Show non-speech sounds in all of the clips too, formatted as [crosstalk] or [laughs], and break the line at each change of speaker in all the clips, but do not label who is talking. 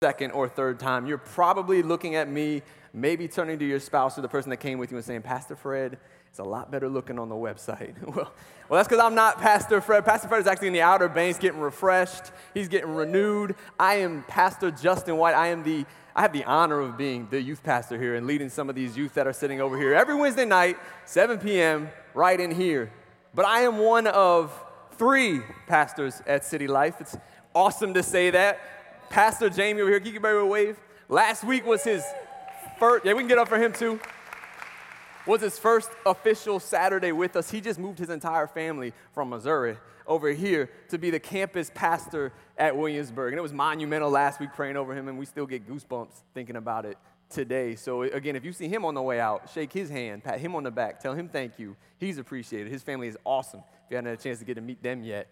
second or third time, you're probably looking at me, maybe turning to your spouse or the person that came with you and saying, Pastor Fred is a lot better looking on the website. [laughs] well, well, that's because I'm not Pastor Fred. Pastor Fred is actually in the Outer Banks getting refreshed. He's getting renewed. I am Pastor Justin White. I am the I have the honor of being the youth pastor here and leading some of these youth that are sitting over here every Wednesday night, 7 p.m., right in here. But I am one of three pastors at City Life. It's awesome to say that. Pastor Jamie over here. Can you give a wave? Last week was his first, yeah, we can get up for him too. Was his first official Saturday with us. He just moved his entire family from Missouri over here to be the campus pastor at Williamsburg. And it was monumental last week praying over him, and we still get goosebumps thinking about it today. So, again, if you see him on the way out, shake his hand, pat him on the back, tell him thank you. He's appreciated. His family is awesome if you haven't had a chance to get to meet them yet.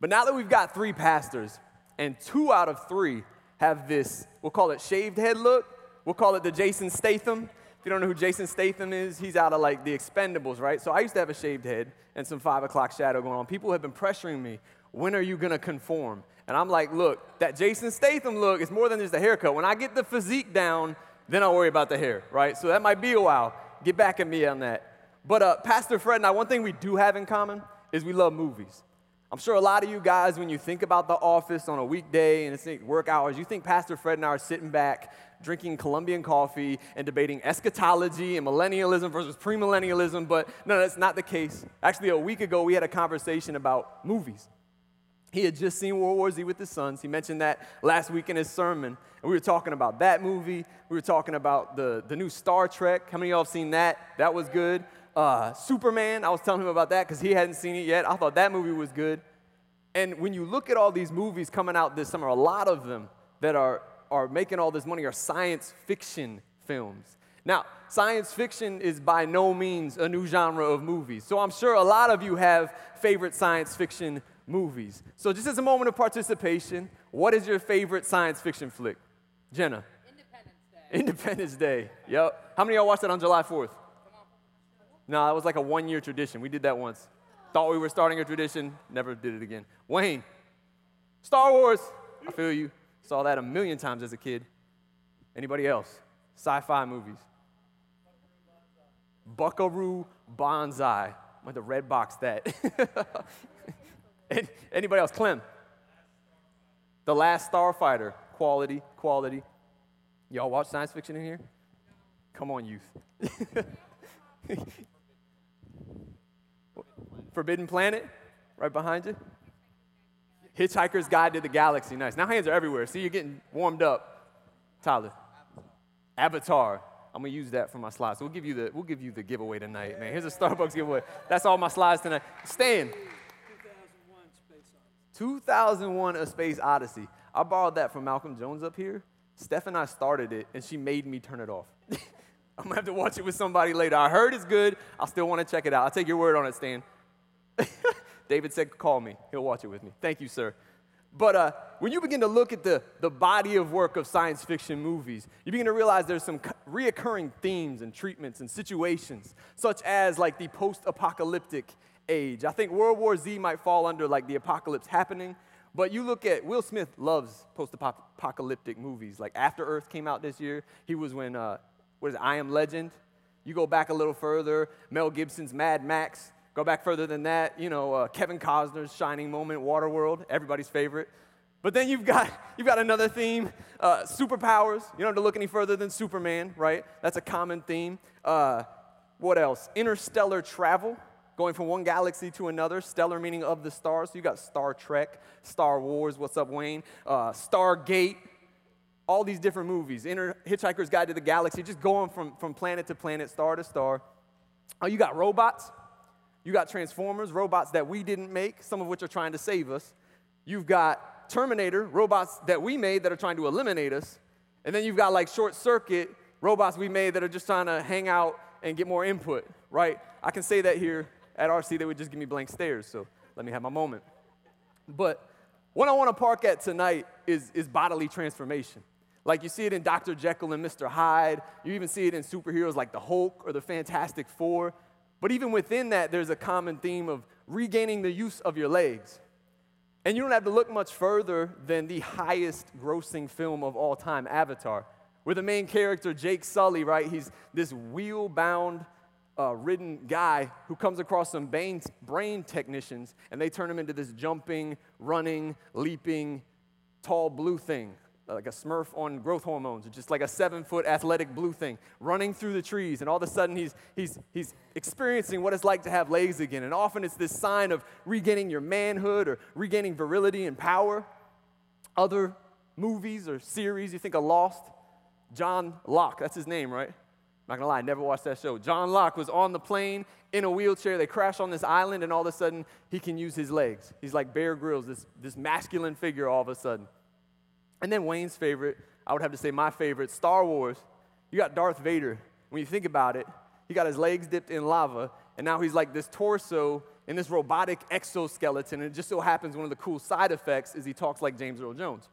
But now that we've got three pastors, and two out of three have this, we'll call it shaved head look. We'll call it the Jason Statham. If you don't know who Jason Statham is, he's out of like the expendables, right? So I used to have a shaved head and some five o'clock shadow going on. People have been pressuring me, when are you gonna conform? And I'm like, look, that Jason Statham look is more than just a haircut. When I get the physique down, then I'll worry about the hair, right? So that might be a while. Get back at me on that. But uh, Pastor Fred and I, one thing we do have in common is we love movies. I'm sure a lot of you guys, when you think about the office on a weekday and it's work hours, you think Pastor Fred and I are sitting back drinking Colombian coffee and debating eschatology and millennialism versus premillennialism, but no, that's not the case. Actually, a week ago, we had a conversation about movies. He had just seen World War Z with his sons. He mentioned that last week in his sermon. And we were talking about that movie. We were talking about the, the new Star Trek. How many of y'all have seen that? That was good. Uh, Superman, I was telling him about that because he hadn't seen it yet. I thought that movie was good. And when you look at all these movies coming out this summer, a lot of them that are, are making all this money are science fiction films. Now, science fiction is by no means a new genre of movies. So I'm sure a lot of you have favorite science fiction movies. So, just as a moment of participation, what is your favorite science fiction flick? Jenna?
Independence Day.
Independence Day. Yep. How many of y'all watched that on July 4th? No, that was like a one year tradition. We did that once. Thought we were starting a tradition, never did it again. Wayne, Star Wars. I feel you. Saw that a million times as a kid. Anybody else? Sci fi movies. Buckaroo Banzai. I'm to red box that. [laughs] Anybody else? Clem. The Last Starfighter. Quality, quality. Y'all watch science fiction in here? Come on, youth. [laughs] Forbidden Planet, right behind you. Hitchhiker's Guide to the Galaxy. Nice. Now hands are everywhere. See, you're getting warmed up. Tyler. Avatar. I'm gonna use that for my slides. We'll give you the we'll give you the giveaway tonight, man. Here's a Starbucks giveaway. That's all my slides tonight. Stan. 2001 A Space Odyssey. I borrowed that from Malcolm Jones up here. Steph and I started it, and she made me turn it off. [laughs] I'm gonna have to watch it with somebody later. I heard it's good. I'll still wanna check it out. I'll take your word on it, Stan. David said, call me. He'll watch it with me. Thank you, sir. But uh, when you begin to look at the, the body of work of science fiction movies, you begin to realize there's some reoccurring themes and treatments and situations, such as like the post apocalyptic age. I think World War Z might fall under like the apocalypse happening, but you look at Will Smith loves post apocalyptic movies. Like After Earth came out this year. He was when, uh, what is it, I Am Legend. You go back a little further, Mel Gibson's Mad Max. Go back further than that, you know, uh, Kevin Costner's Shining Moment, Waterworld, everybody's favorite. But then you've got, [laughs] you've got another theme, uh, superpowers. You don't have to look any further than Superman, right? That's a common theme. Uh, what else? Interstellar travel, going from one galaxy to another. Stellar meaning of the stars. So you got Star Trek, Star Wars, what's up, Wayne? Uh, Stargate, all these different movies. Inter- Hitchhiker's Guide to the Galaxy, just going from, from planet to planet, star to star. Oh, you got robots. You got Transformers, robots that we didn't make, some of which are trying to save us. You've got Terminator, robots that we made that are trying to eliminate us. And then you've got like short circuit, robots we made that are just trying to hang out and get more input, right? I can say that here at RC, they would just give me blank stares, so let me have my moment. But what I want to park at tonight is, is bodily transformation. Like you see it in Dr. Jekyll and Mr. Hyde. You even see it in superheroes like the Hulk or the Fantastic Four. But even within that, there's a common theme of regaining the use of your legs. And you don't have to look much further than the highest grossing film of all time, Avatar, where the main character, Jake Sully, right, he's this wheel bound, uh, ridden guy who comes across some brain, brain technicians and they turn him into this jumping, running, leaping, tall blue thing Uh, like a smurf on growth hormones, just like a seven foot athletic blue thing running through the trees. And all of a sudden, he's, he's, he's experiencing what it's like to have legs again. And often it's this sign of regaining your manhood or regaining virility and power. Other movies or series, you think of Lost, John Locke, that's his name, right? I'm not gonna lie, I never watched that show. John Locke was on the plane in a wheelchair. They crash on this island, and all of a sudden, he can use his legs. He's like Bear Grylls, this, this masculine figure all of a sudden. And then Wayne's favorite, I would have to say my favorite, Star Wars. You got Darth Vader. When you think about it, he got his legs dipped in lava, and now he's like this torso in this robotic exoskeleton. And it just so happens one of the cool side effects is he talks like James Earl Jones.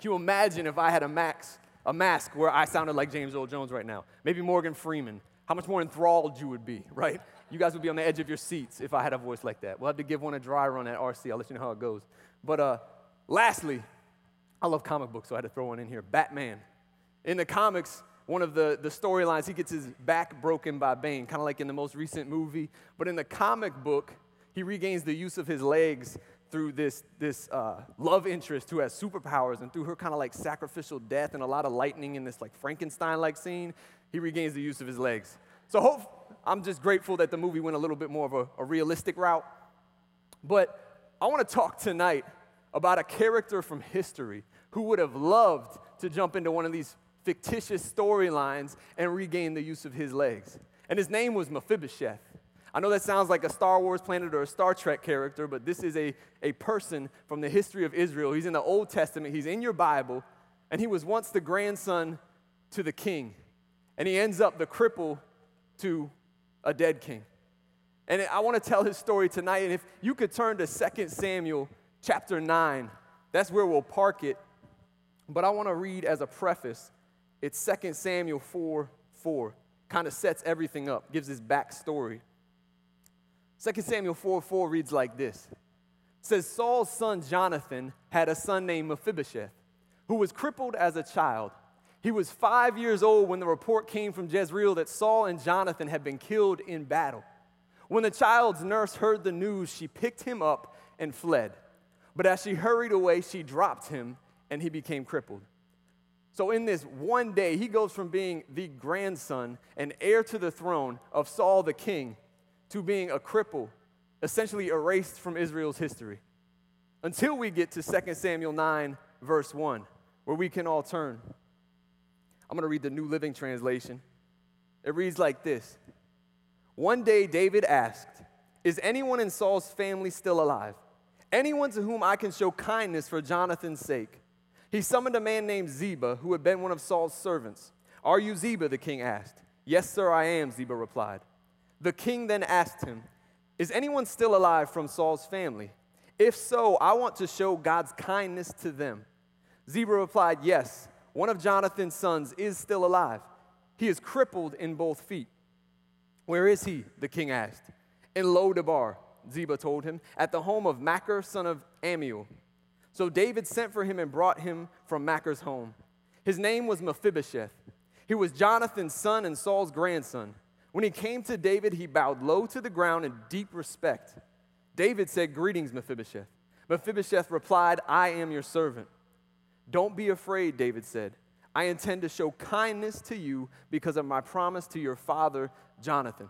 Can you imagine if I had a, max, a mask where I sounded like James Earl Jones right now? Maybe Morgan Freeman. How much more enthralled you would be, right? You guys would be on the edge of your seats if I had a voice like that. We'll have to give one a dry run at RC. I'll let you know how it goes. But uh, lastly, I love comic books, so I had to throw one in here. Batman. In the comics, one of the, the storylines, he gets his back broken by Bane, kind of like in the most recent movie. But in the comic book, he regains the use of his legs through this, this uh, love interest who has superpowers, and through her kind of like sacrificial death and a lot of lightning in this like Frankenstein like scene, he regains the use of his legs. So hope, I'm just grateful that the movie went a little bit more of a, a realistic route. But I want to talk tonight about a character from history who would have loved to jump into one of these fictitious storylines and regain the use of his legs. And his name was Mephibosheth. I know that sounds like a Star Wars planet or a Star Trek character, but this is a, a person from the history of Israel. He's in the Old Testament, he's in your Bible, and he was once the grandson to the king. And he ends up the cripple to a dead king. And I want to tell his story tonight. And if you could turn to 2 Samuel chapter 9. That's where we'll park it. But I want to read as a preface, it's 2 Samuel 4 4. Kind of sets everything up, gives this backstory. 2 Samuel 4 4 reads like this. It says Saul's son Jonathan had a son named Mephibosheth, who was crippled as a child. He was five years old when the report came from Jezreel that Saul and Jonathan had been killed in battle. When the child's nurse heard the news, she picked him up and fled. But as she hurried away, she dropped him and he became crippled. So, in this one day, he goes from being the grandson and heir to the throne of Saul the king to being a cripple, essentially erased from Israel's history. Until we get to 2 Samuel 9, verse 1, where we can all turn. I'm going to read the New Living Translation. It reads like this One day, David asked, Is anyone in Saul's family still alive? Anyone to whom I can show kindness for Jonathan's sake. He summoned a man named Ziba, who had been one of Saul's servants. Are you Ziba? the king asked. Yes, sir, I am, Ziba replied. The king then asked him, Is anyone still alive from Saul's family? If so, I want to show God's kindness to them. Ziba replied, Yes, one of Jonathan's sons is still alive. He is crippled in both feet. Where is he? the king asked. In Lodabar, Ziba told him, at the home of Machir, son of Ammiel. So David sent for him and brought him from Machir's home. His name was Mephibosheth. He was Jonathan's son and Saul's grandson. When he came to David, he bowed low to the ground in deep respect. David said, Greetings, Mephibosheth. Mephibosheth replied, I am your servant. Don't be afraid, David said. I intend to show kindness to you because of my promise to your father, Jonathan.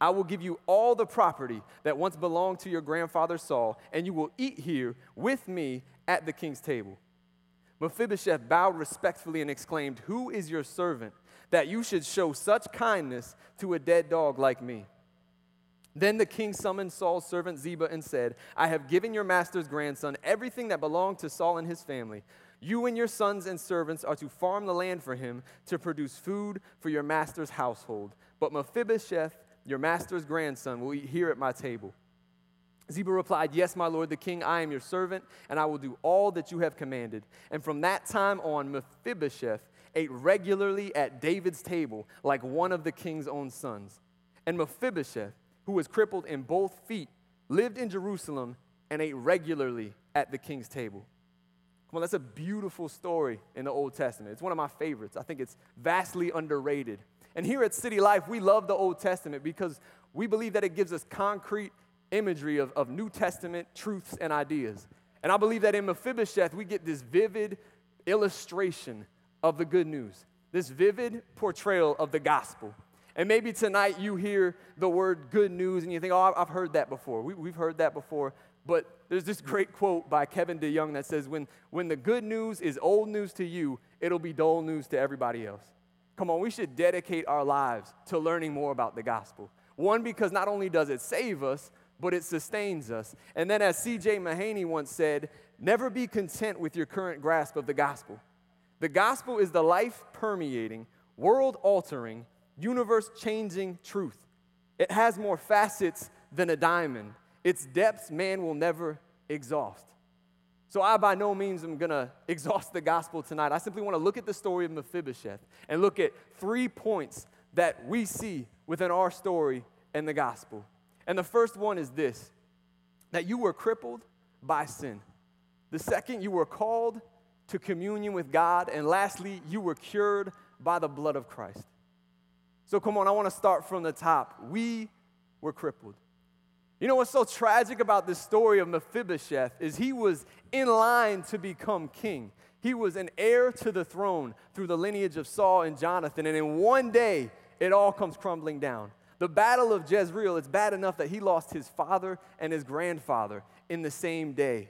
I will give you all the property that once belonged to your grandfather Saul, and you will eat here with me at the king's table. Mephibosheth bowed respectfully and exclaimed, Who is your servant that you should show such kindness to a dead dog like me? Then the king summoned Saul's servant Ziba and said, I have given your master's grandson everything that belonged to Saul and his family. You and your sons and servants are to farm the land for him to produce food for your master's household. But Mephibosheth your master's grandson will eat here at my table. Ziba replied, Yes, my lord the king, I am your servant, and I will do all that you have commanded. And from that time on, Mephibosheth ate regularly at David's table like one of the king's own sons. And Mephibosheth, who was crippled in both feet, lived in Jerusalem and ate regularly at the king's table. Come on, that's a beautiful story in the Old Testament. It's one of my favorites. I think it's vastly underrated. And here at City Life, we love the Old Testament because we believe that it gives us concrete imagery of, of New Testament truths and ideas. And I believe that in Mephibosheth, we get this vivid illustration of the good news, this vivid portrayal of the gospel. And maybe tonight you hear the word good news and you think, oh, I've heard that before. We, have heard that before. But there's this great quote by Kevin DeYoung that says, when, when the good news is old news to you, it'll be dull news to everybody else. Come on, we should dedicate our lives to learning more about the gospel. One, because not only does it save us, but it sustains us. And then, as C.J. Mahaney once said, never be content with your current grasp of the gospel. The gospel is the life permeating, world altering, universe changing truth. It has more facets than a diamond, its depths man will never exhaust. So, I by no means am gonna [laughs] exhaust the gospel tonight. I simply wanna look at the story of Mephibosheth and look at three points that we see within our story and the gospel. And the first one is this that you were crippled by sin. The second, you were called to communion with God. And lastly, you were cured by the blood of Christ. So come on, I want to start from the top. We were crippled. You know what's so tragic about this story of Mephibosheth is he was in line to become king. He was an heir to the throne through the lineage of Saul and Jonathan. And in one day, it all comes crumbling down. The battle of Jezreel, it's bad enough that he lost his father and his grandfather in the same day.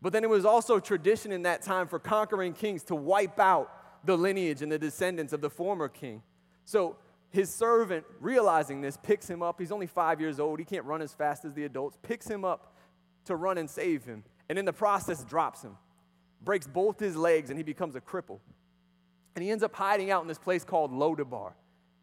But then it was also tradition in that time for conquering kings to wipe out the lineage and the descendants of the former king. So his servant, realizing this, picks him up. He's only five years old. He can't run as fast as the adults. Picks him up to run and save him. And in the process, drops him, breaks both his legs, and he becomes a cripple. And he ends up hiding out in this place called Lodabar.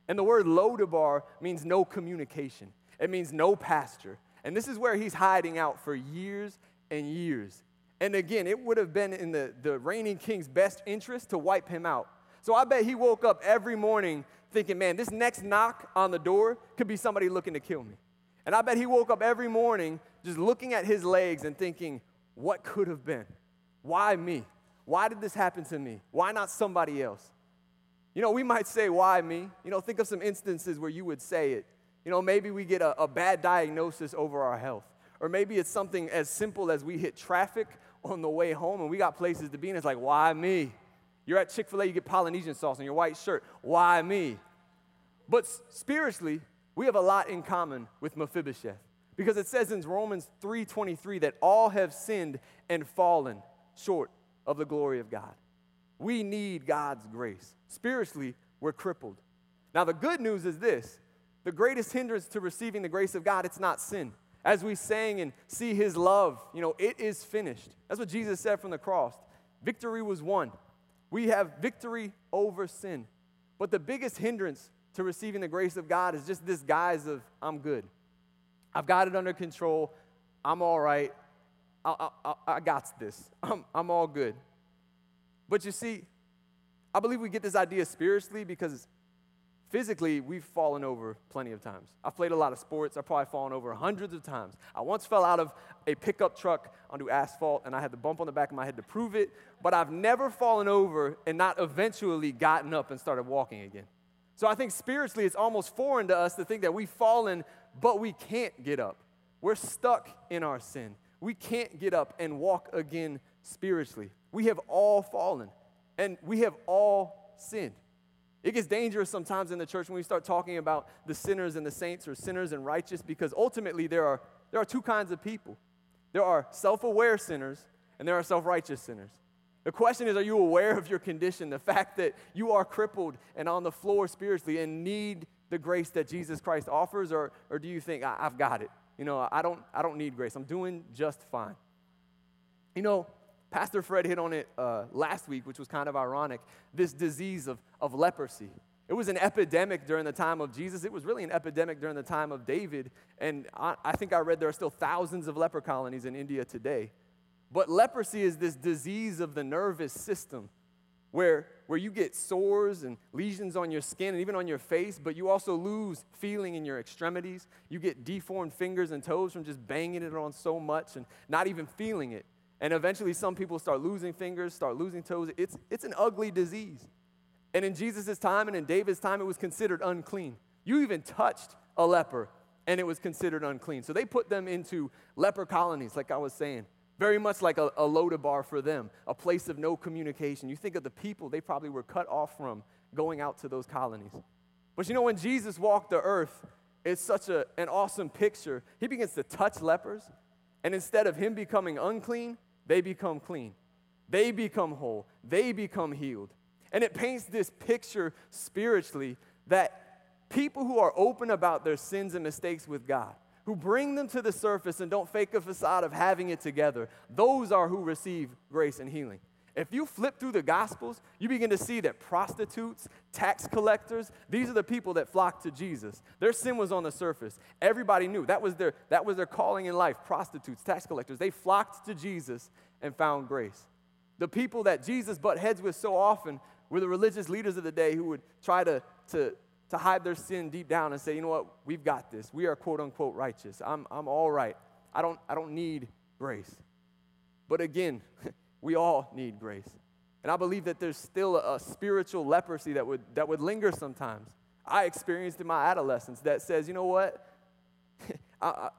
And the word Lodabar means no communication, it means no pasture. And this is where he's hiding out for years and years. And again, it would have been in the, the reigning king's best interest to wipe him out. So I bet he woke up every morning thinking, man, this next knock on the door could be somebody looking to kill me. And I bet he woke up every morning just looking at his legs and thinking, what could have been? Why me? Why did this happen to me? Why not somebody else? You know, we might say, why me? You know, think of some instances where you would say it. You know, maybe we get a, a bad diagnosis over our health. Or maybe it's something as simple as we hit traffic on the way home and we got places to be, and it's like, why me? You're at Chick fil A, you get Polynesian sauce on your white shirt. Why me? But spiritually, we have a lot in common with Mephibosheth because it says in Romans 3:23 that all have sinned and fallen short of the glory of God. We need God's grace. Spiritually, we're crippled. Now, the good news is this the greatest hindrance to receiving the grace of God, it's not sin. As we sang and see his love, you know, it is finished. That's what Jesus said from the cross. Victory was won. We have victory over sin. But the biggest hindrance to receiving the grace of God is just this guise of, I'm good. I've got it under control. I'm all right. I, I, I got this. [laughs] I'm, I'm all good. But you see, I believe we get this idea spiritually because physically we've fallen over plenty of times. I've played a lot of sports. I've probably fallen over hundreds of times. I once fell out of a pickup truck onto asphalt and I had the bump on the back of my head to prove it, but I've never fallen over and not eventually gotten up and started walking again. So I think spiritually it's almost foreign to us to think that we've fallen, but we can't get up. We're stuck in our sin. We can't get up and walk again spiritually. We have all fallen and we have all sinned. It gets dangerous sometimes in the church when we start talking about the sinners and the saints or sinners and righteous because ultimately there are, there are two kinds of people there are self aware sinners and there are self righteous sinners. The question is are you aware of your condition, the fact that you are crippled and on the floor spiritually and need the grace that Jesus Christ offers, or, or do you think, I, have got it? You know, I don't, I don't need grace. I'm doing just fine. You know, Pastor Fred hit on it uh, last week, which was kind of ironic this disease of, of leprosy. It was an epidemic during the time of Jesus. It was really an epidemic during the time of David. And I, I think I read there are still thousands of leper colonies in India today. But leprosy is this disease of the nervous system where where you get sores and lesions on your skin and even on your face, but you also lose feeling in your extremities. You get deformed fingers and toes from just banging it on so much and not even feeling it. And eventually, some people start losing fingers, start losing toes. It's, it's an ugly disease. And in Jesus' time and in David's time, it was considered unclean. You even touched a leper, and it was considered unclean. So they put them into leper colonies, like I was saying, very much like a, a Lodabar for them, a place of no communication. You think of the people they probably were cut off from going out to those colonies. But you know, when Jesus walked the earth, it's such a, an awesome picture. He begins to touch lepers, and instead of him becoming unclean, they become clean. They become whole. They become healed. And it paints this picture spiritually that people who are open about their sins and mistakes with God, who bring them to the surface and don't fake a facade of having it together, those are who receive grace and healing. If you flip through the Gospels, you begin to see that prostitutes, tax collectors, these are the people that flocked to Jesus. Their sin was on the surface. Everybody knew that was their, that was their calling in life prostitutes, tax collectors. They flocked to Jesus and found grace. The people that Jesus butt heads with so often were the religious leaders of the day who would try to, to, to hide their sin deep down and say, you know what, we've got this. We are quote unquote righteous. I'm, I'm all right. I don't, I don't need grace. But again, [laughs] we all need grace. And I believe that there's still a, a spiritual leprosy that would, that would linger sometimes. I experienced in my adolescence that says, you know what, [laughs] I, I,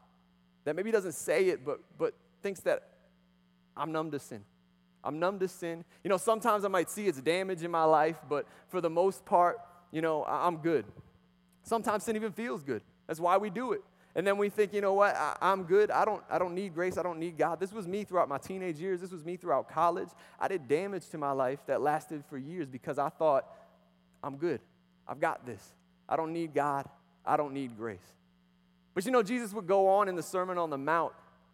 that maybe doesn't say it, but, but thinks that I'm numb to sin. I'm numb to sin. You know, sometimes I might see its damage in my life, but for the most part, you know, I'm good. Sometimes sin even feels good. That's why we do it. And then we think, you know what, I, am good. I don't, I don't need grace. I don't need God. This was me throughout my teenage years. This was me throughout college. I did damage to my life that lasted for years because I thought, I'm good. I've got this. I don't need God. I don't need grace. But you know, Jesus would go on in the Sermon on the Mount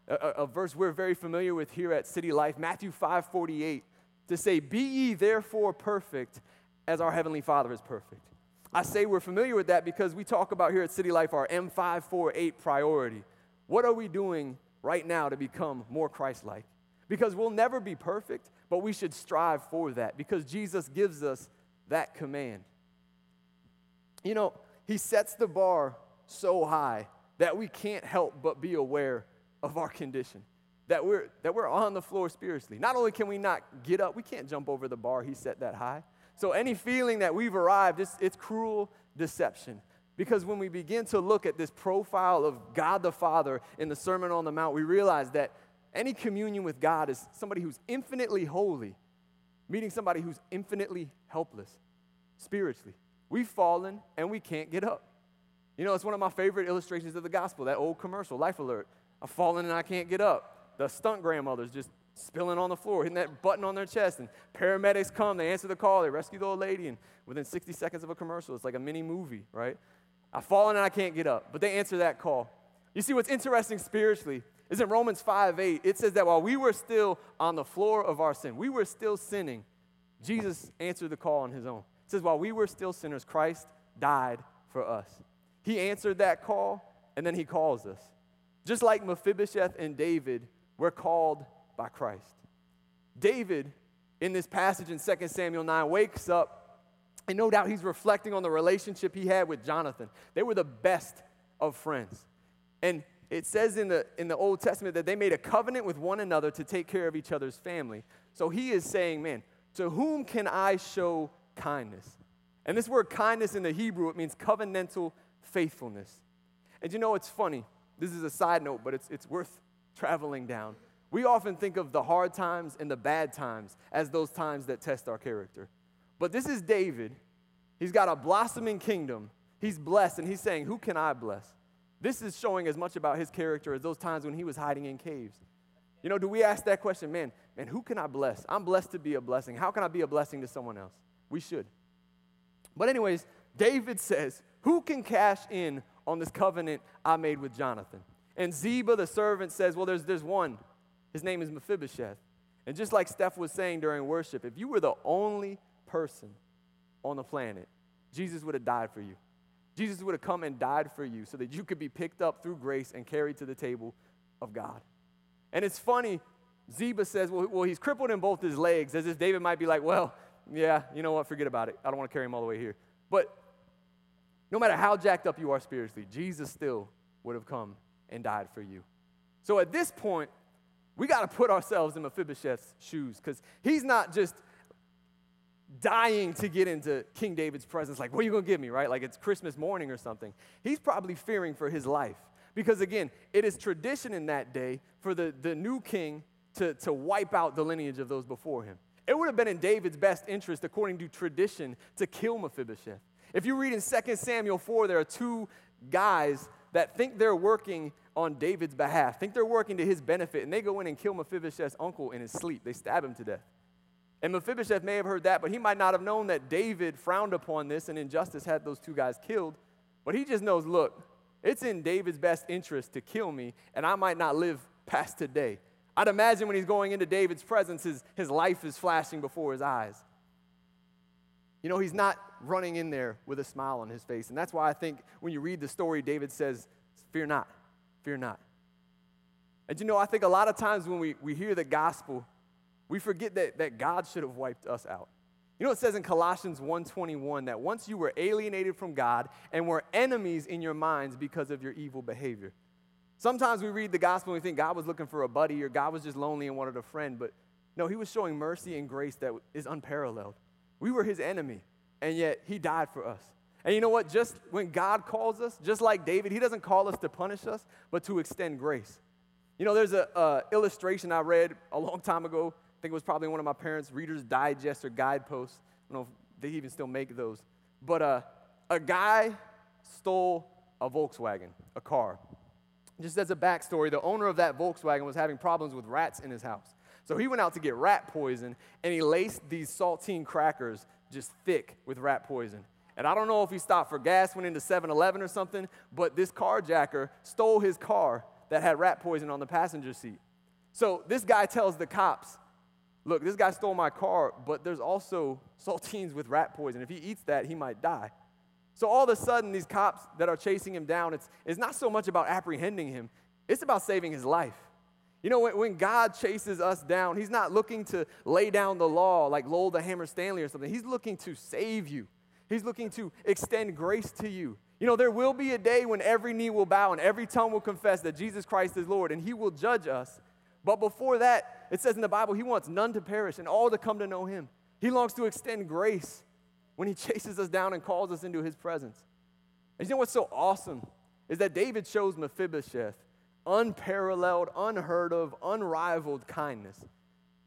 a, a verse we're very familiar with here at City Life, Matthew 5 48, to say, Be ye therefore perfect as our Heavenly Father is perfect. I say we're familiar with that because we talk about here at City Life our M548 priority. What are we doing right now to become more Christ like? Because we'll never be perfect, but we should strive for that because Jesus gives us that command. You know, He sets the bar so high that we can't help but be aware of our condition. That we're, that we're on the floor spiritually. Not only can we not get up, we can't jump over the bar, he set that high. So any feeling that we've arrived, it's, it's cruel deception. Because when we begin to look at this profile of God the Father in the Sermon on the Mount, we realize that any communion with God is somebody who's infinitely holy, meeting somebody who's infinitely helpless spiritually. We've fallen and we can't get up. You know, it's one of my favorite illustrations of the gospel, that old commercial, Life Alert. I've fallen and I can't get up. The stunt grandmothers just spilling on the floor, hitting that button on their chest, and paramedics come, they answer the call, they rescue the old lady, and within 60 seconds of a commercial, it's like a mini movie, right? I've fallen and I can't get up, but they answer that call. You see, what's interesting spiritually is in Romans 5 8, it says that while we were still on the floor of our sin, we were still sinning, Jesus answered the call on his own. It says, while we were still sinners, Christ died for us. He answered that call, and then he calls us. Just like Mephibosheth and David were called by Christ. David, in this passage in 2 Samuel 9, wakes up, and no doubt he's reflecting on the relationship he had with Jonathan. They were the best of friends. And it says in the, in the Old Testament that they made a covenant with one another to take care of each other's family. So he is saying, man, to whom can I show kindness? And this word kindness in the Hebrew, it means covenantal faithfulness. And you know, it's funny. This is a side note, but it's, it's worth traveling down. We often think of the hard times and the bad times as those times that test our character. But this is David. He's got a blossoming kingdom. He's blessed, and he's saying, Who can I bless? This is showing as much about his character as those times when he was hiding in caves. You know, do we ask that question, man, man, who can I bless? I'm blessed to be a blessing. How can I be a blessing to someone else? We should. But, anyways, David says, Who can cash in on this covenant I made with Jonathan. And Ziba, the servant, says, Well, there's, there's one. His name is Mephibosheth. And just like Steph was saying during worship, if you were the only person on the planet, Jesus would have died for you. Jesus would have come and died for you so that you could be picked up through grace and carried to the table of God. And it's funny, Ziba says, well, well, he's crippled in both his legs, as if David might be like, well, yeah, you know what, forget about it. I don't want to carry him all the way here. But no matter how jacked up you are spiritually, Jesus still would have come and died for you. So at this point, we got to put ourselves in Mephibosheth's shoes because he's not just dying to get into King David's presence, like, what are you going to give me, right? Like it's Christmas morning or something. He's probably fearing for his life. Because again, it is tradition in that day for the, the new king to, to wipe out the lineage of those before him. It would have been in David's best interest, according to tradition, to kill Mephibosheth. If you read in 2 Samuel 4, there are two guys that think they're working on David's behalf, think they're working to his benefit, and they go in and kill Mephibosheth's uncle in his sleep. They stab him to death. And Mephibosheth may have heard that, but he might not have known that David frowned upon this and injustice had those two guys killed. But he just knows look, it's in David's best interest to kill me, and I might not live past today. I'd imagine when he's going into David's presence, his, his life is flashing before his eyes. You know, he's not running in there with a smile on his face. And that's why I think when you read the story, David says, Fear not, fear not. And you know, I think a lot of times when we, we hear the gospel, we forget that, that God should have wiped us out. You know, it says in Colossians 1:21 that once you were alienated from God and were enemies in your minds because of your evil behavior. Sometimes we read the gospel and we think God was looking for a buddy or God was just lonely and wanted a friend, but no, he was showing mercy and grace that is unparalleled. We were his enemy, and yet he died for us. And you know what? Just when God calls us, just like David, he doesn't call us to punish us, but to extend grace. You know, there's an illustration I read a long time ago. I think it was probably one of my parents' Reader's Digest or guideposts. I don't know if they even still make those. But uh, a guy stole a Volkswagen, a car. Just as a backstory, the owner of that Volkswagen was having problems with rats in his house. So he went out to get rat poison and he laced these saltine crackers just thick with rat poison. And I don't know if he stopped for gas, went into 7 Eleven or something, but this carjacker stole his car that had rat poison on the passenger seat. So this guy tells the cops, Look, this guy stole my car, but there's also saltines with rat poison. If he eats that, he might die. So all of a sudden, these cops that are chasing him down, it's, it's not so much about apprehending him, it's about saving his life. You know, when, when, God chases us down, He's not looking to lay down the law like Lowell the Hammer Stanley or something. He's looking to save you, He's looking to extend grace to you. You know, there will be a day when every knee will bow and every tongue will confess that Jesus Christ is Lord and He will judge us. But before that, it says in the Bible, He wants none to perish and all to come to know Him. He longs to extend grace when He [laughs] chases us down and calls us into His presence. And you know what's so awesome? Is that David shows Mephibosheth unparalleled, unheard of, unrivaled kindness.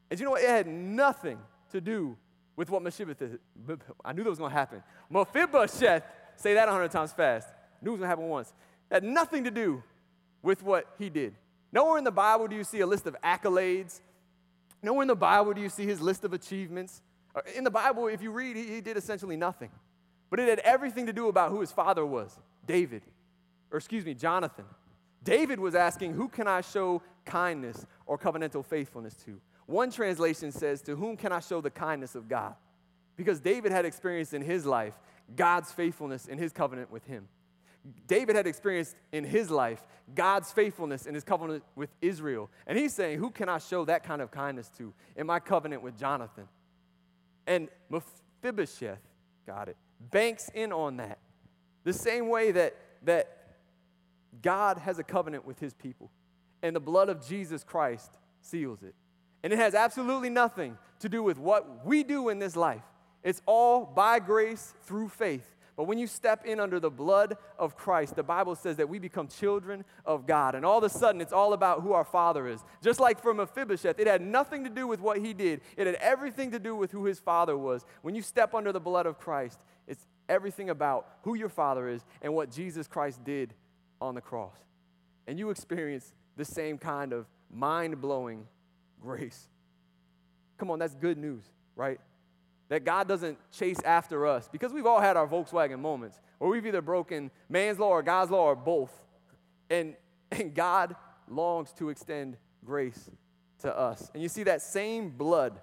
And you know what? It had nothing to do with what Mephibosheth, I knew that was going to happen. Mephibosheth, say that a hundred times fast. Knew it was going to happen once. Had nothing to do with what he did. Nowhere in the Bible do you see a list of accolades. Nowhere in the Bible do you see his list of achievements. Uh, in the Bible, if you read, he, he did essentially nothing. But it had everything to do about who his father was David, or excuse me, Jonathan. David was asking, Who can I show kindness or covenantal faithfulness to? One translation says, To whom can I show the kindness of God? Because David had experienced in his life God's faithfulness in his covenant with him. David had experienced in his life God's faithfulness in his covenant with Israel. And he's saying, Who can I show that kind of kindness to in my covenant with Jonathan? And Mephibosheth, got it, banks in on that. The same way that, that God has a covenant with his people, and the blood of Jesus Christ seals it. And it has absolutely nothing to do with what we do in this life. It's all by grace through faith. But when you step in under the blood of Christ, the Bible says that we become children of God. And all of a sudden, it's all about who our Father is. Just like for Mephibosheth, it had nothing to do with what he did, it had everything to do with who his Father was. When you step under the blood of Christ, it's everything about who your Father is and what Jesus Christ did on the cross. And you experience the same kind of mind blowing grace. Come on, that's good news, right? That God doesn't chase after us because we've all had our Volkswagen moments where we've either broken man's law or God's law or both. And, [laughs] and God longs to extend grace to us. And you see, that same blood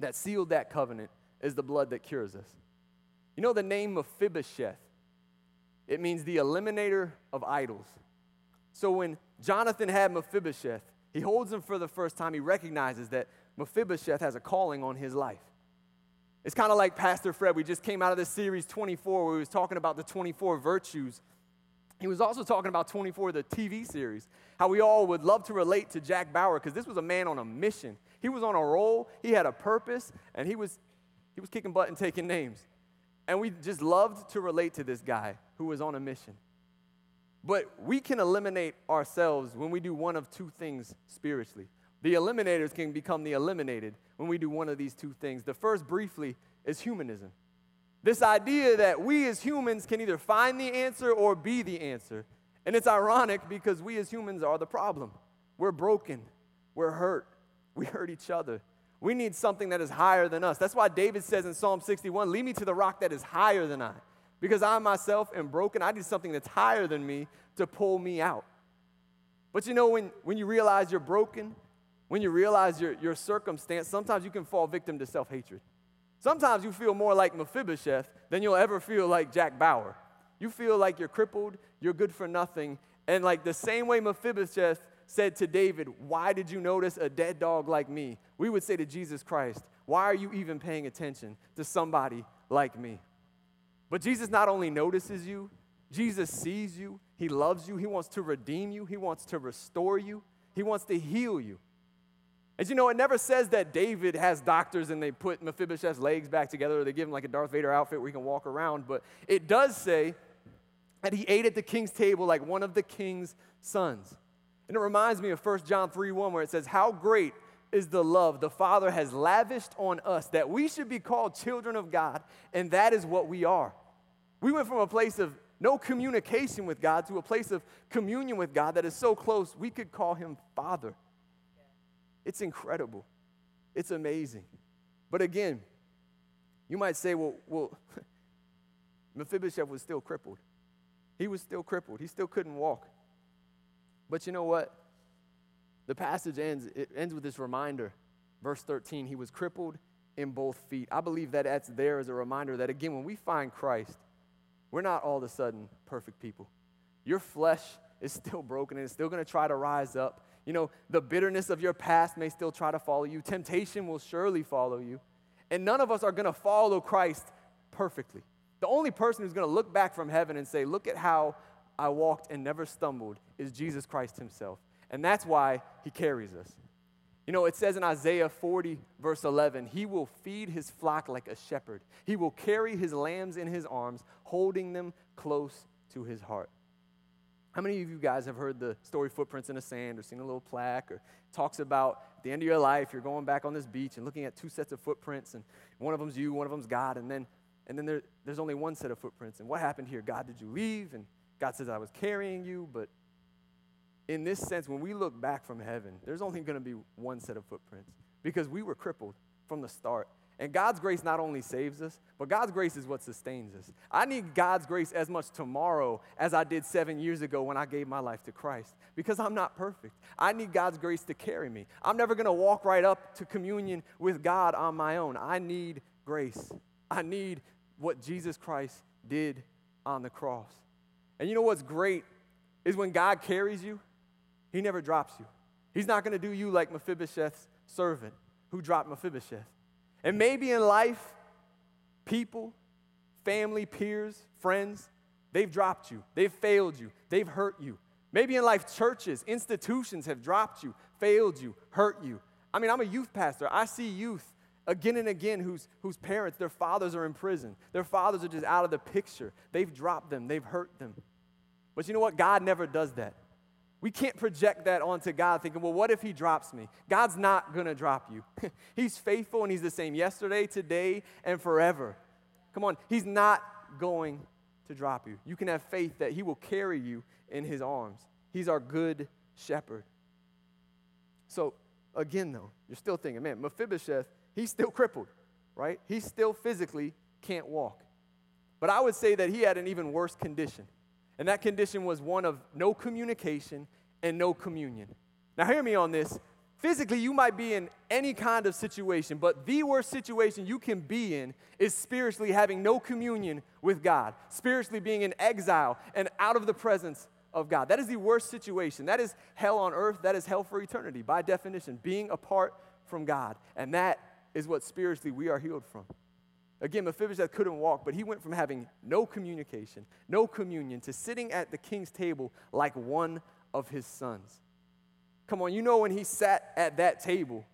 that sealed that covenant is the blood that cures us. You know the name Mephibosheth it means the eliminator of idols. So when Jonathan had Mephibosheth, he holds him for the first time. He recognizes that Mephibosheth has a calling on his life. It's kind of like Pastor Fred. We just came out of this series 24 where he was talking about the 24 virtues. He was also talking about 24, the TV series, how we all would love to relate to Jack Bauer because this was a man on a mission. He was on a roll, he had a purpose, and he was, he was kicking butt and taking names. And we just loved to relate to this guy who was on a mission. But we can eliminate ourselves when we do one of two things spiritually. The eliminators can become the eliminated when we do one of these two things. The first, briefly, is humanism. This idea that we as humans can either find the answer or be the answer. And it's ironic because we as humans are the problem. We're broken, we're hurt, we hurt each other. We need something that is higher than us. That's why David says in Psalm 61 Lead me to the rock that is higher than I. Because I myself am broken, I need something that's higher than me to pull me out. But you know, when, when you realize you're broken, when you realize your, your circumstance, sometimes you can fall victim to self hatred. Sometimes you feel more like Mephibosheth than you'll ever feel like Jack Bauer. You feel like you're crippled, you're good for nothing. And like the same way Mephibosheth said to David, Why did you notice a dead dog like me? We would say to Jesus Christ, Why are you even paying attention to somebody like me? But Jesus not only notices you, Jesus sees you, He loves you, He wants to redeem you, He wants to restore you, He wants to heal you. As you know, it never says that David has doctors and they put Mephibosheth's legs back together or they give him like a Darth Vader outfit where he can walk around, but it does say that he ate at the king's table like one of the king's sons. And it reminds me of 1 John 3 1, where it says, How great is the love the Father has lavished on us that we should be called children of God, and that is what we are. We went from a place of no communication with God to a place of communion with God that is so close we could call him Father. It's incredible. It's amazing. But again, you might say, well, well [laughs] Mephibosheth was still crippled. He was still crippled. He still couldn't walk. But you know what? The passage ends, it ends with this reminder. Verse 13, he was crippled in both feet. I believe that that's there as a reminder that, again, when we find Christ, we're not all of a sudden perfect people. Your flesh is still broken and it's still going to try to rise up. You know, the bitterness of your past may still try to follow you. Temptation will surely follow you. And none of us are going to follow Christ perfectly. The only person who's going to look back from heaven and say, Look at how I walked and never stumbled, is Jesus Christ himself. And that's why he carries us. You know, it says in Isaiah 40, verse 11, He will feed His flock like a shepherd. He will carry His lambs in His arms, holding them close to His heart. How many of you guys have heard the story Footprints in the Sand or seen a little plaque or talks about at the end of your life, you're going back on this beach and looking at two sets of footprints, and one of them's you, one of them's God, and then, and then there, there's only one set of footprints. And what happened here? God, did you leave? And God says, I was carrying you. But in this sense, when we look back from heaven, there's only going to be one set of footprints because we were crippled from the start. And God's grace not only saves us, but God's grace is what sustains us. I need God's grace as much tomorrow as I did seven years ago when I gave my life to Christ because I'm not perfect. I need God's grace to carry me. I'm never going to walk right up to communion with God on my own. I need grace. I need what Jesus Christ did on the cross. And you know what's great is when God carries you, He never drops you. He's not going to do you like Mephibosheth's servant who dropped Mephibosheth. And maybe in life, people, family, peers, friends, they've dropped you, they've failed you, they've hurt you. Maybe in life, churches, institutions have dropped you, failed you, hurt you. I mean, I'm a youth pastor. I see youth again and again whose, whose parents, their fathers are in prison. Their fathers are just out of the picture. They've dropped them, they've hurt them. But you know what? God never does that. We can't project that onto God thinking, well, what if He drops me? God's not going to drop you. [laughs] he's faithful and He's the same yesterday, today, and forever. Come on, He's not going to drop you. You can have faith that He will carry you in His arms. He's our good shepherd. So, again, though, you're still thinking, man, Mephibosheth, he's still crippled, right? He still physically can't walk. But I would say that he had an even worse condition. And that condition was one of no communication and no communion. Now, hear me on this. Physically, you might be in any kind of situation, but the worst situation you can be in is spiritually having no communion with God, spiritually being in exile and out of the presence of God. That is the worst situation. That is hell on earth. That is hell for eternity, by definition, being apart from God. And that is what spiritually we are healed from. Again, Mephibosheth couldn't walk, but he went from having no communication, no communion, to sitting at the king's table like one of his sons. Come on, you know when he sat at that table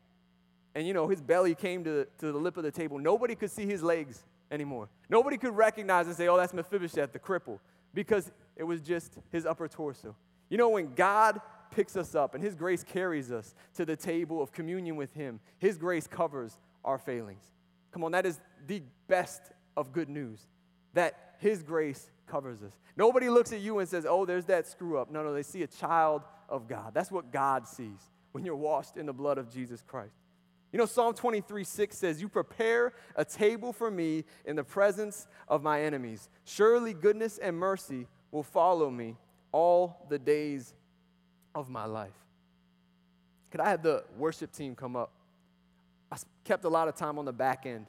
and you know his belly came to, to the lip of the table, nobody could see his legs anymore. Nobody could recognize and say, oh, that's Mephibosheth, the cripple, because it was just his upper torso. You know, when God picks us up and his grace carries us to the table of communion with him, his grace covers our failings. Come on, that is the best of good news that His grace covers us. Nobody looks at you and says, oh, there's that screw up. No, no, they see a child of God. That's what God sees when you're washed in the blood of Jesus Christ. You know, Psalm 23 6 says, You prepare a table for me in the presence of my enemies. Surely goodness and mercy will follow me all the days of my life. Could I have the worship team come up? I kept a lot of time on the back end.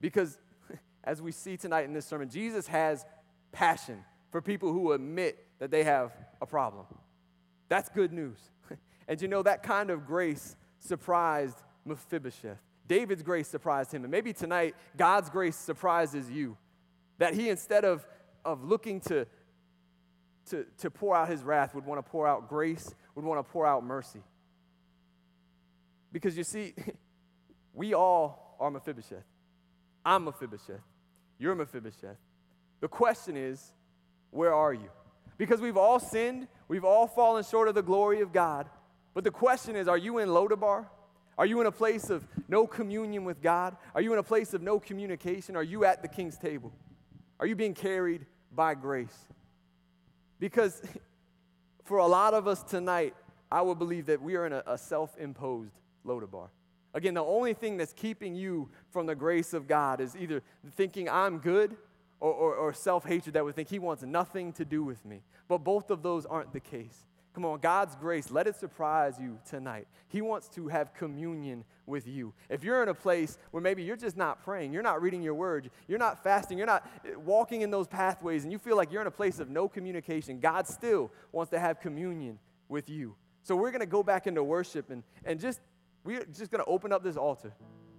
Because [laughs] as we see tonight in this sermon, Jesus has passion for people who admit that they have a problem. That's good news. [laughs] and you know, that kind of grace surprised Mephibosheth. David's grace surprised him. And maybe tonight, God's grace surprises you. That he, instead of, of looking to, to, to pour out his wrath, would want to pour out grace, would want to pour out mercy. Because you see, [laughs] we all are Mephibosheth. I'm Mephibosheth. You're Mephibosheth. The question is, where are you? Because we've all sinned, we've all fallen short of the glory of God. But the question is, are you in Lodabar? Are you in a place of no communion with God? Are you in a place of no communication? Are you at the king's table? Are you being carried by grace? Because [laughs] for a lot of us tonight, I would believe that we are in a, a self imposed Lodabar. Again, the only thing that's keeping you from the grace of God is either thinking I'm good or, or, or self hatred that would think He wants nothing to do with me. But both of those aren't the case. Come on, God's grace, let it surprise you tonight. He wants to have communion with you. If you're in a place where maybe you're just not praying, you're not reading your word, you're not fasting, you're not walking in those pathways, and you feel like you're in a place of no communication, God still wants to have communion with you. So we're going to go back into worship and, and just we're just going to open up this altar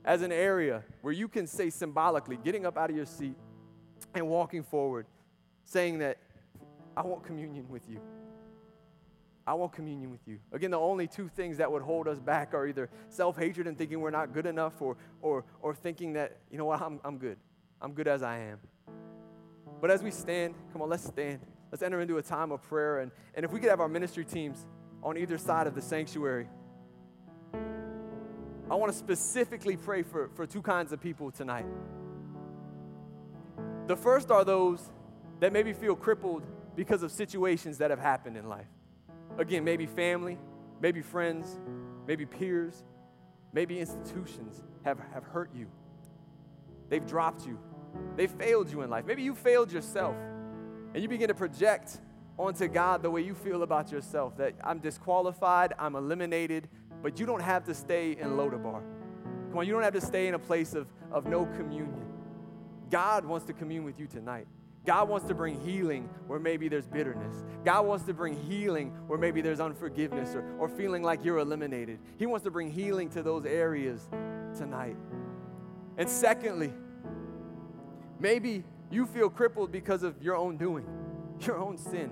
as an area where you can say symbolically, getting up out of your seat and walking forward, saying that I want communion with you. I want communion with you. Again, the only two things that would hold us back are either self hatred and thinking we're not good enough, or, or, or thinking that, you know what, I'm, I'm good. I'm good as I am. But as we stand, come on, let's stand. Let's enter into a time of prayer. And, and if we could have our ministry teams on either side of the sanctuary. I want to specifically pray for, for two kinds of people tonight. The first are those that maybe feel crippled because of situations that have happened in life. Again, maybe family, maybe friends, maybe peers, maybe institutions have, have hurt you. They've dropped you. They failed you in life. Maybe you failed yourself. And you begin to project onto God the way you feel about yourself that I'm disqualified, I'm eliminated, but you don't have to stay in Lodabar. Come on, you don't have to stay in a place of, of no communion. God wants to commune with you tonight. God wants to bring healing where maybe there's bitterness. God wants to bring healing where maybe there's unforgiveness or, or feeling like you're eliminated. He wants to bring healing to those areas tonight. And secondly, maybe you feel crippled because of your own doing, [laughs] your own sin.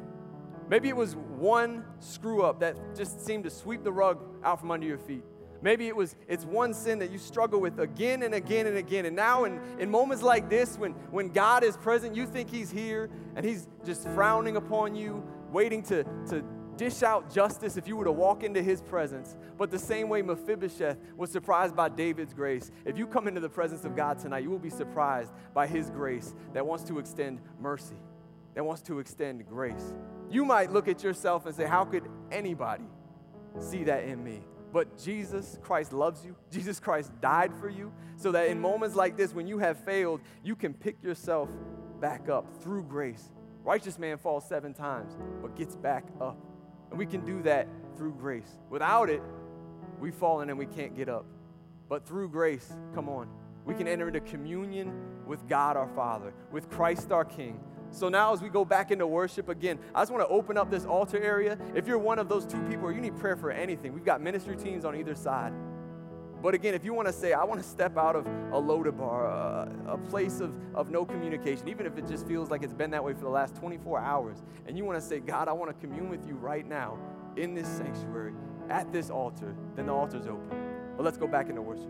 Maybe it was one screw up that just seemed to sweep the rug out from under your feet. Maybe it was it's one sin that you struggle with again and again and again. And now in, in moments like this, when, when God is present, you think he's here and he's just frowning upon you, waiting to, to dish out justice if you were to walk into his presence. But the same way Mephibosheth was surprised by David's grace, if you come into the presence of God tonight, you will be surprised by his grace that wants to extend mercy, that wants to extend grace. You might look at yourself and say, How could anybody see that in me? But Jesus Christ loves you. [laughs] Jesus Christ died for you so that in moments like this, when you have failed, you can pick yourself back up through grace. Righteous man falls seven times, but gets back up. And we can do that through grace. Without it, we've fallen and we can't get up. But through grace, come on, we can enter into communion with God our Father, with Christ our King, so now, as we go back into worship again, I just want to open up this altar area. If you're one of those two people or you need prayer for anything, we've got ministry teams on either side. But again, if you want to say, I want to step out of a Lodabar, a, uh, a place of, of no communication, even if it just feels like it's been that way for the last 24 hours, and you want to say, God, I want to commune with you right now in this sanctuary, at this altar, then the altar's open. But let's go back into worship.